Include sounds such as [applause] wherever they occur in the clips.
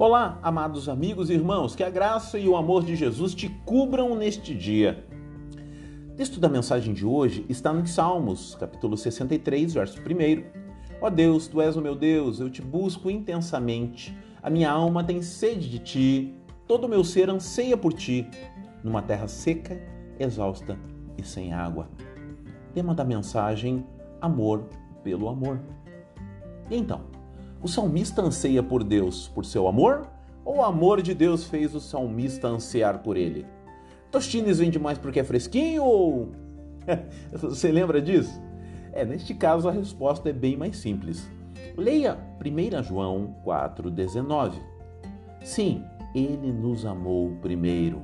Olá, amados amigos e irmãos, que a graça e o amor de Jesus te cubram neste dia. O texto da mensagem de hoje está no Salmos, capítulo 63, verso 1. Ó Deus, tu és o meu Deus, eu te busco intensamente. A minha alma tem sede de ti, todo o meu ser anseia por ti, numa terra seca, exausta e sem água. Tema da mensagem: amor pelo amor. E então? O salmista anseia por Deus por seu amor? Ou o amor de Deus fez o salmista ansiar por ele? Tostines vende mais porque é fresquinho ou. [laughs] Você lembra disso? É, neste caso a resposta é bem mais simples. Leia 1 João 4,19. Sim, ele nos amou primeiro.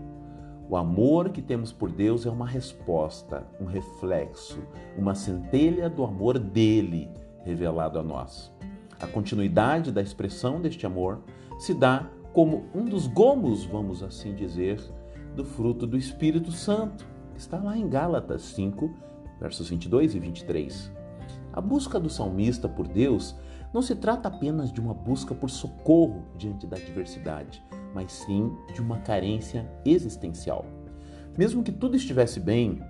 O amor que temos por Deus é uma resposta, um reflexo, uma centelha do amor dele revelado a nós. A continuidade da expressão deste amor se dá como um dos gomos, vamos assim dizer, do fruto do Espírito Santo, que está lá em Gálatas 5, versos 22 e 23. A busca do salmista por Deus não se trata apenas de uma busca por socorro diante da adversidade, mas sim de uma carência existencial. Mesmo que tudo estivesse bem,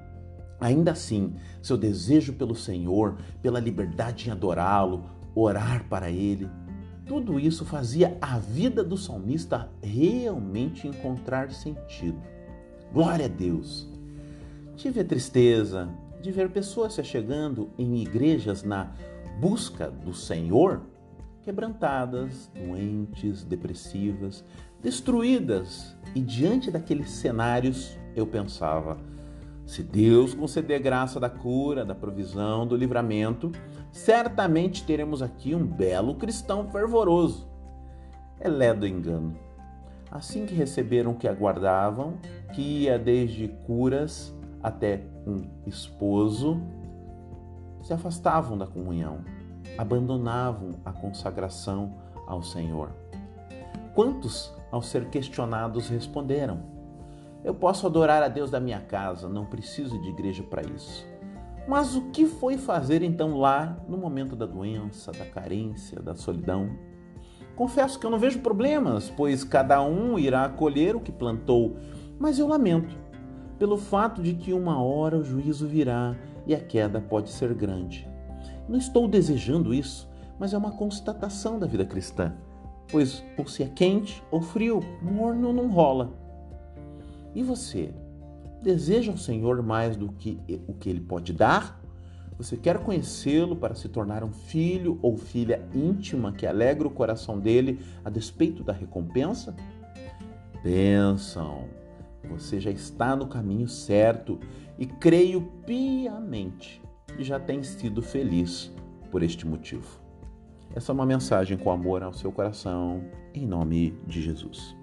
ainda assim, seu desejo pelo Senhor, pela liberdade em adorá-lo, orar para ele. Tudo isso fazia a vida do salmista realmente encontrar sentido. Glória a Deus! Tive a tristeza de ver pessoas se achegando em igrejas na busca do Senhor, quebrantadas, doentes, depressivas, destruídas. E diante daqueles cenários, eu pensava: se Deus conceder graça da cura, da provisão, do livramento, certamente teremos aqui um belo cristão fervoroso. É ledo engano. Assim que receberam o que aguardavam, que ia desde curas até um esposo, se afastavam da comunhão, abandonavam a consagração ao Senhor. Quantos, ao ser questionados, responderam: eu posso adorar a Deus da minha casa, não preciso de igreja para isso. Mas o que foi fazer então lá no momento da doença, da carência, da solidão? Confesso que eu não vejo problemas, pois cada um irá colher o que plantou, mas eu lamento pelo fato de que uma hora o juízo virá e a queda pode ser grande. Não estou desejando isso, mas é uma constatação da vida cristã, pois ou se é quente ou frio, morno não rola. E você? Deseja o Senhor mais do que o que Ele pode dar? Você quer conhecê-lo para se tornar um filho ou filha íntima que alegra o coração dele a despeito da recompensa? Bênção! Você já está no caminho certo e creio piamente que já tem sido feliz por este motivo. Essa é uma mensagem com amor ao seu coração, em nome de Jesus.